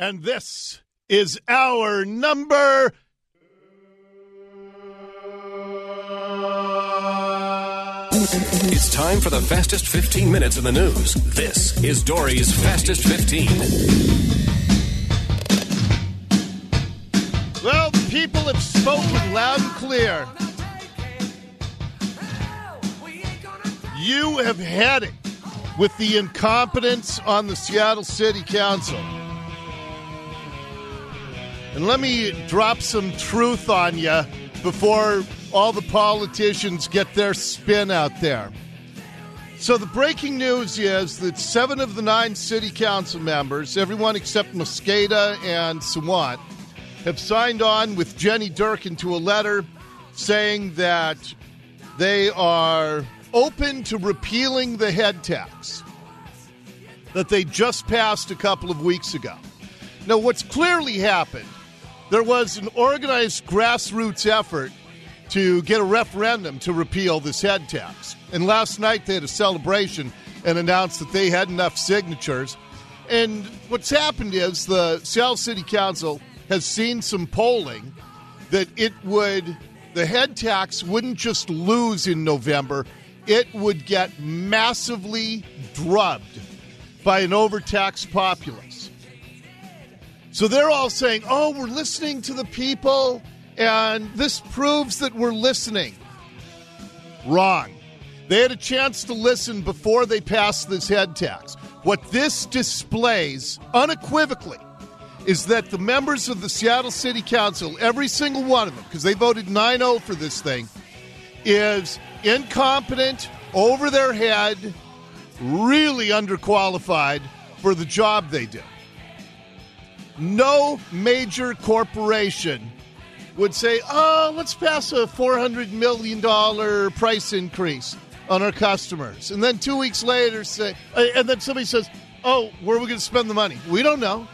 And this is our number. It's time for the fastest 15 minutes in the news. This is Dori's Fastest 15. Well, people have spoken loud and clear. You have had it with the incompetence on the Seattle City Council. And let me drop some truth on you before all the politicians get their spin out there. So, the breaking news is that seven of the nine city council members, everyone except Mosqueda and Sawant, have signed on with Jenny Durkan to a letter saying that they are open to repealing the head tax that they just passed a couple of weeks ago. Now, what's clearly happened, there was an organized grassroots effort to get a referendum to repeal this head tax. And last night they had a celebration and announced that they had enough signatures. And what's happened is the Seattle City Council has seen some polling that it would, the head tax wouldn't just lose in November, it would get massively drubbed by an overtaxed populace. So they're all saying, oh, we're listening to the people, and this proves that we're listening. Wrong. They had a chance to listen before they passed this head tax. What this displays unequivocally is that the members of the Seattle City Council, every single one of them, because they voted 9 0 for this thing, is incompetent, over their head, really underqualified for the job they do. No major corporation would say, oh, let's pass a $400 million price increase on our customers. And then two weeks later, say, uh, and then somebody says, oh, where are we going to spend the money? We don't know.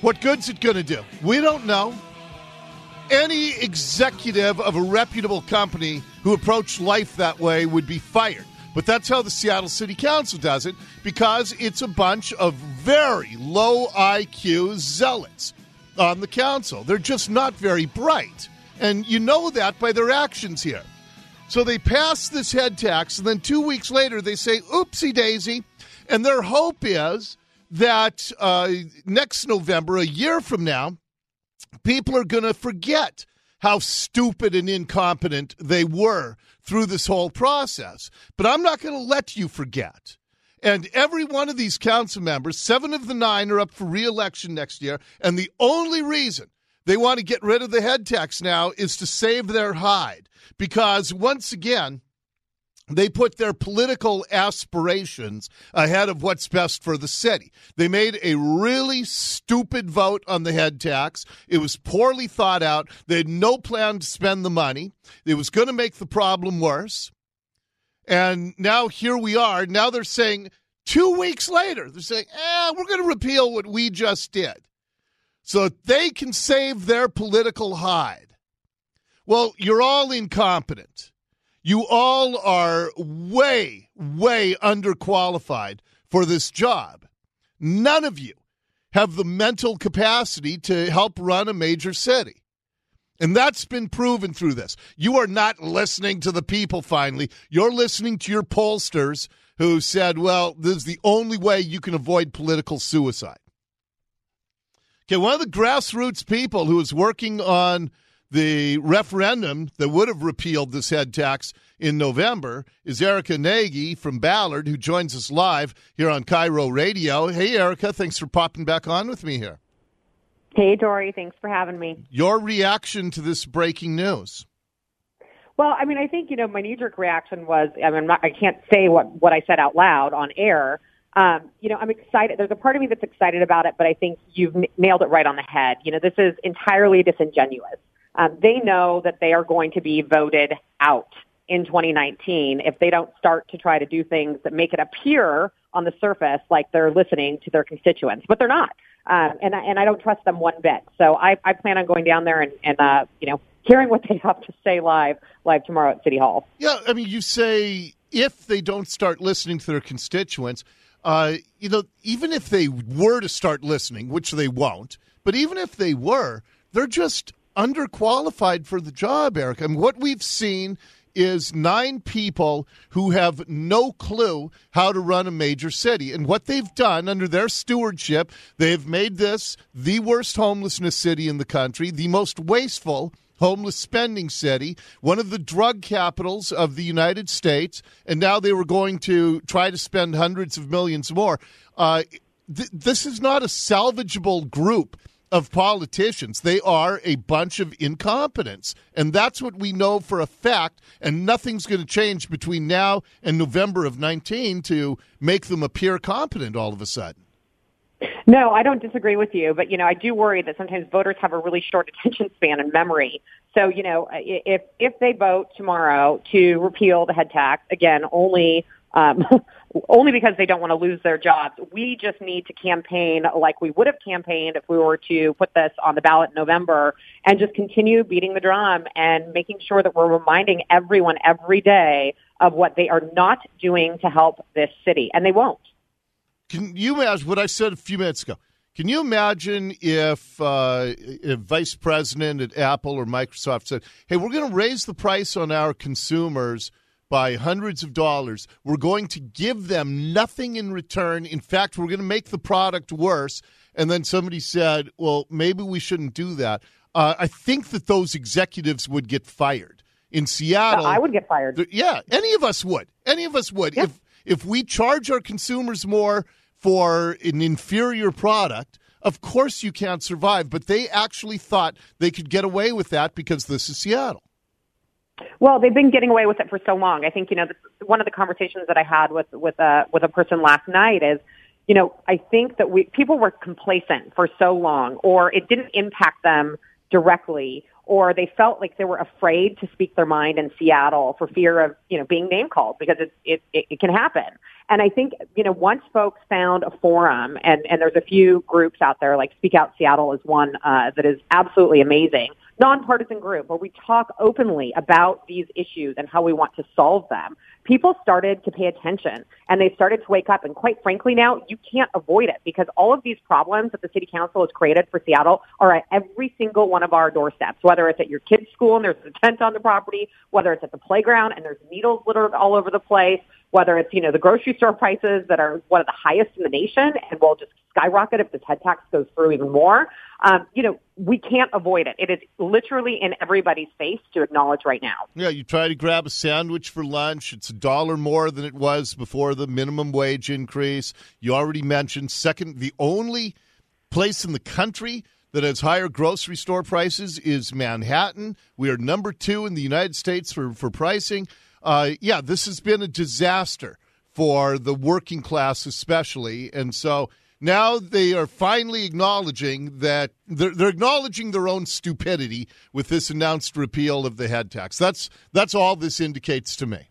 What good's it going to do? We don't know. Any executive of a reputable company who approached life that way would be fired. But that's how the Seattle City Council does it because it's a bunch of very low IQ zealots on the council. They're just not very bright. And you know that by their actions here. So they pass this head tax, and then two weeks later they say, oopsie daisy. And their hope is that uh, next November, a year from now, people are going to forget how stupid and incompetent they were through this whole process. But I'm not going to let you forget. And every one of these council members, seven of the nine, are up for reelection next year. And the only reason they want to get rid of the head tax now is to save their hide. Because once again, they put their political aspirations ahead of what's best for the city. They made a really stupid vote on the head tax. It was poorly thought out. They had no plan to spend the money. It was going to make the problem worse. And now here we are. Now they're saying two weeks later, they're saying, eh, we're going to repeal what we just did so that they can save their political hide. Well, you're all incompetent. You all are way, way underqualified for this job. None of you have the mental capacity to help run a major city. And that's been proven through this. You are not listening to the people finally. You're listening to your pollsters who said, well, this is the only way you can avoid political suicide. Okay, one of the grassroots people who is working on the referendum that would have repealed this head tax in November is Erica Nagy from Ballard, who joins us live here on KIRO Radio. Hey, Erica, thanks for popping back on with me here. Hey, Dori, thanks for having me. Your reaction to this breaking news? Well, I mean, I think you know my knee-jerk reaction was I mean, not, I can't say what what I said out loud on air. Um, you know, I'm excited. There's a part of me that's excited about it, but I think you've n- nailed it right on the head. You know, this is entirely disingenuous. Um, they know that they are going to be voted out in 2019 if they don't start to try to do things that make it appear on the surface like they're listening to their constituents, but they're not. Um, and I, and I don't trust them one bit. So I, I plan on going down there and, and uh, you know hearing what they have to say live live tomorrow at City Hall. Yeah, I mean, you say if they don't start listening to their constituents. uh, you know, even if they were to start listening, which they won't, but even if they were, they're just underqualified for the job, Eric. And what we've seen is nine people who have no clue how to run a major city. And what they've done under their stewardship, they've made this the worst homelessness city in the country, the most wasteful homeless spending city, one of the drug capitals of the United States, and now they were going to try to spend hundreds of millions more. Uh, th- this is not a salvageable group of politicians. They are a bunch of incompetents. And that's what we know for a fact. And nothing's going to change between now and November of 19 to make them appear competent all of a sudden. No, I don't disagree with you, but you know, I do worry that sometimes voters have a really short attention span and memory. So, you know, if if they vote tomorrow to repeal the head tax, again, only um, only because they don't want to lose their jobs. We just need to campaign like we would have campaigned if we were to put this on the ballot in November and just continue beating the drum and making sure that we're reminding everyone every day of what they are not doing to help this city. And they won't. Can you imagine what I said a few minutes ago? Can you imagine if, uh, vice president at Apple or Microsoft said, "Hey, we're going to raise the price on our consumers by hundreds of dollars. We're going to give them nothing in return. In fact, we're going to make the product worse." And then somebody said, "Well, maybe we shouldn't do that." Uh, I think that those executives would get fired in Seattle. I would get fired. Yeah, any of us would. Any of us would. If if we charge our consumers more for an inferior product, of course you can't survive. But they actually thought they could get away with that because this is Seattle. Well, they've been getting away with it for so long. I think you know one of the conversations that I had with with a with a person last night is, you know, I think that we people were complacent for so long, or it didn't impact them directly, or they felt like they were afraid to speak their mind in Seattle for fear of, you know, being name called because it, it, it, it can happen. And I think, you know, once folks found a forum and, and there's a few groups out there like Speak Out Seattle is one, uh, that is absolutely amazing nonpartisan group where we talk openly about these issues and how we want to solve them, people started to pay attention and they started to wake up. And quite frankly, now you can't avoid it because all of these problems that the city council has created for Seattle are at every single one of our doorsteps, whether it's at your kid's school and there's a tent on the property, whether it's at the playground and there's needles littered all over the place, whether it's, you know, the grocery store prices that are one of the highest in the nation and will just skyrocket if this head tax goes through even more. Um, you know, we can't avoid it. It is literally in everybody's face to acknowledge right now. Yeah, you try to grab a sandwich for lunch. It's a dollar more than it was before the minimum wage increase. You already mentioned second, the only place in the country that has higher grocery store prices is Manhattan. We are number two in the United States for, for pricing. Uh, yeah, this has been a disaster for the working class, especially. And so now they are finally acknowledging that they're, they're, acknowledging their own stupidity with this announced repeal of the head tax. That's that's all this indicates to me.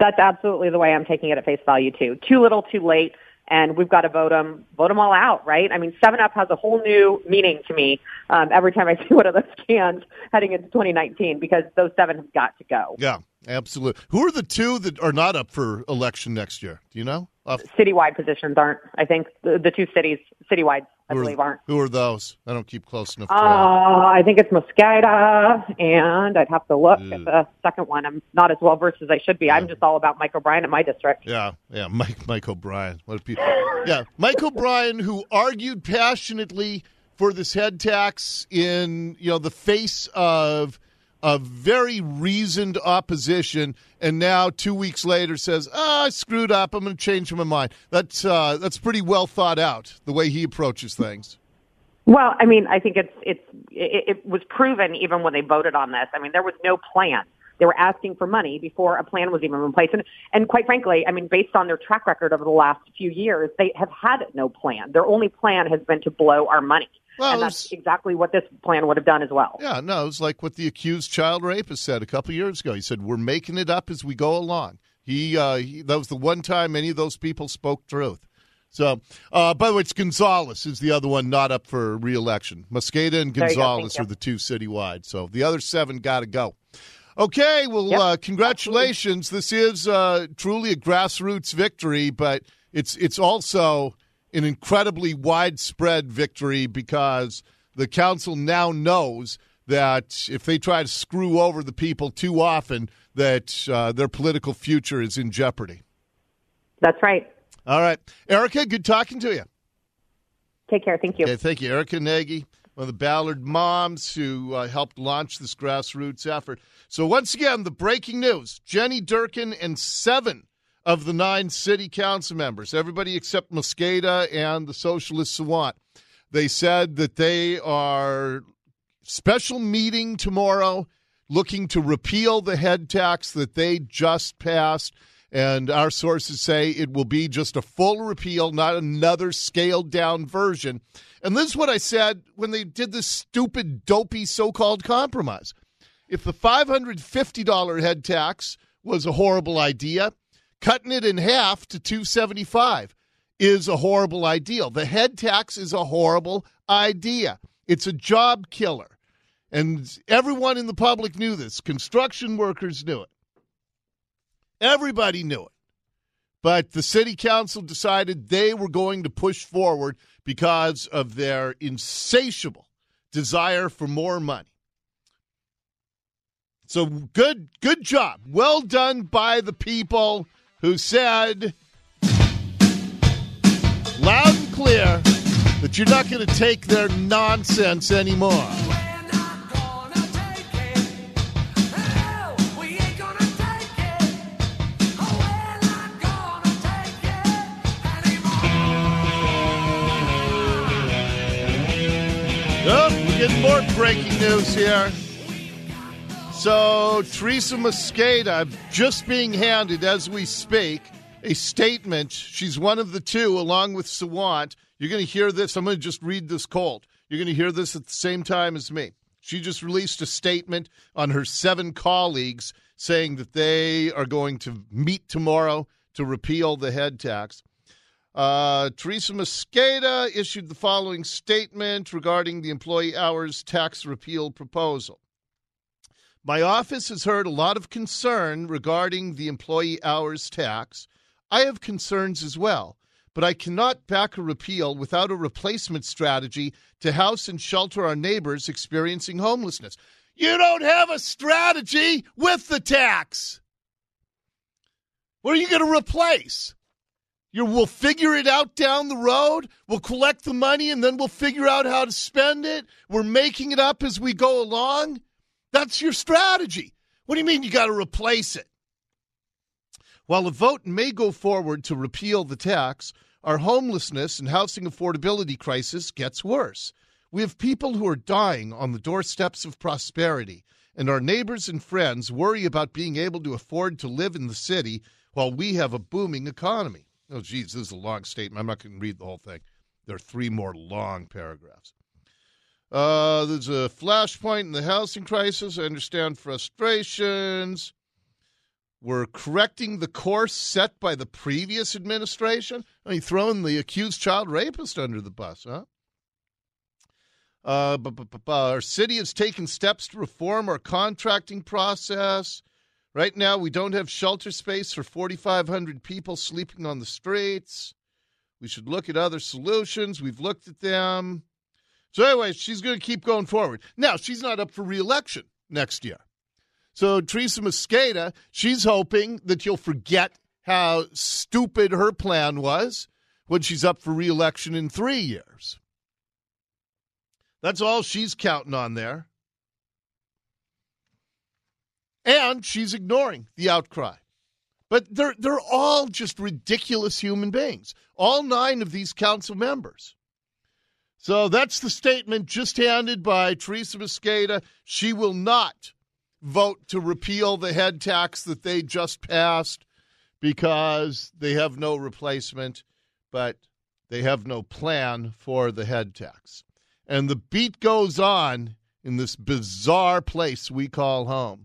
That's absolutely the way I'm taking it at face value too. Too little, too late, and we've got to vote them vote them all out, right? I mean, Seven Up has a whole new meaning to me um, every time I see one of those cans heading into 2019 because those seven have got to go. Yeah, absolutely. Who are the two that are not up for election next year? Do you know? Uh, citywide positions aren't. I think the, the two cities citywide, I who believe, are, aren't. Who are those? I don't keep close enough. Uh, I think it's Mosqueda, and I'd have to look at the second one. I'm not as well versed as I should be. Yeah. I'm just all about Mike O'Brien in my district. Yeah, yeah, Mike Mike O'Brien. What a people? yeah, Mike O'Brien, who argued passionately for this head tax in you know the face of a very reasoned opposition, and now two weeks later says, oh, "I screwed up. I'm going to change my mind." That's uh, that's pretty well thought out the way he approaches things. Well, I mean, I think it's it's it, it was proven even when they voted on this. I mean, there was no plan. They were asking for money before a plan was even in place. And, and quite frankly, I mean, based on their track record over the last few years, they have had no plan. Their only plan has been to blow our money. Well, and that's exactly what this plan would have done as well. Yeah, no, it was like what the accused child rapist said a couple years ago. He said, "We're making it up as we go along." He, uh, he that was the one time any of those people spoke truth. So, uh, by the way, it's Gonzalez is the other one not up for reelection. Mosqueda and Gonzalez are the two citywide. So the other seven got to go. Okay, well, yep. uh, congratulations. This is uh, truly a grassroots victory, but it's it's also an incredibly widespread victory because the council now knows that if they try to screw over the people too often, that uh, their political future is in jeopardy. That's right. All right, Erica, good talking to you. Take care. Thank you. Okay, thank you, Erica Nagy, one of the Ballard moms who uh, helped launch this grassroots effort. So once again, the breaking news: Jenny Durkan and seven of the nine city council members, everybody except Mosqueda and the socialist Sawant, they said that they are special meeting tomorrow looking to repeal the head tax that they just passed. And our sources say it will be just a full repeal, not another scaled down version. And this is what I said when they did this stupid, dopey so called compromise. If the $550 head tax was a horrible idea, cutting it in half to 275 is a horrible idea. The head tax is a horrible idea. It's a job killer. And everyone in the public knew this. Construction workers knew it. Everybody knew it. But the city council decided they were going to push forward because of their insatiable desire for more money. So good good job. Well done by the people who said loud and clear that you're not going to take their nonsense anymore. Oh, we're getting more breaking news here. So, Teresa Mosqueda just being handed, as we speak, a statement. She's one of the two, along with Sawant. You're going to hear this. I'm going to just read this cold. You're going to hear this at the same time as me. She just released a statement on her seven colleagues saying that they are going to meet tomorrow to repeal the head tax. Uh, Teresa Mosqueda issued the following statement regarding the employee hours tax repeal proposal. My office has heard a lot of concern regarding the employee hours tax. I have concerns as well, but I cannot back a repeal without a replacement strategy to house and shelter our neighbors experiencing homelessness. You don't have a strategy with the tax. What are you going to replace? You we'll figure it out down the road. We'll collect the money and then we'll figure out how to spend it. We're making it up as we go along. That's your strategy. What do you mean you got to replace it? While a vote may go forward to repeal the tax, our homelessness and housing affordability crisis gets worse. We have people who are dying on the doorsteps of prosperity, and our neighbors and friends worry about being able to afford to live in the city while we have a booming economy. Oh, geez, this is a long statement. I'm not going to read the whole thing. There are three more long paragraphs. Uh, there's a flashpoint in the housing crisis. I understand frustrations. We're correcting the course set by the previous administration. I mean, throwing the accused child rapist under the bus, huh? Uh, our city has taken steps to reform our contracting process. Right now, we don't have shelter space for 4,500 people sleeping on the streets. We should look at other solutions. We've looked at them. So, anyway, she's going to keep going forward. Now, she's not up for reelection next year. So, Teresa Mosqueda, she's hoping that you'll forget how stupid her plan was when she's up for reelection in three years. That's all she's counting on there. And she's ignoring the outcry. But they're, they're all just ridiculous human beings, all nine of these council members. So that's the statement just handed by Teresa Mosqueda. She will not vote to repeal the head tax that they just passed because they have no replacement, but they have no plan for the head tax. And the beat goes on in this bizarre place we call home.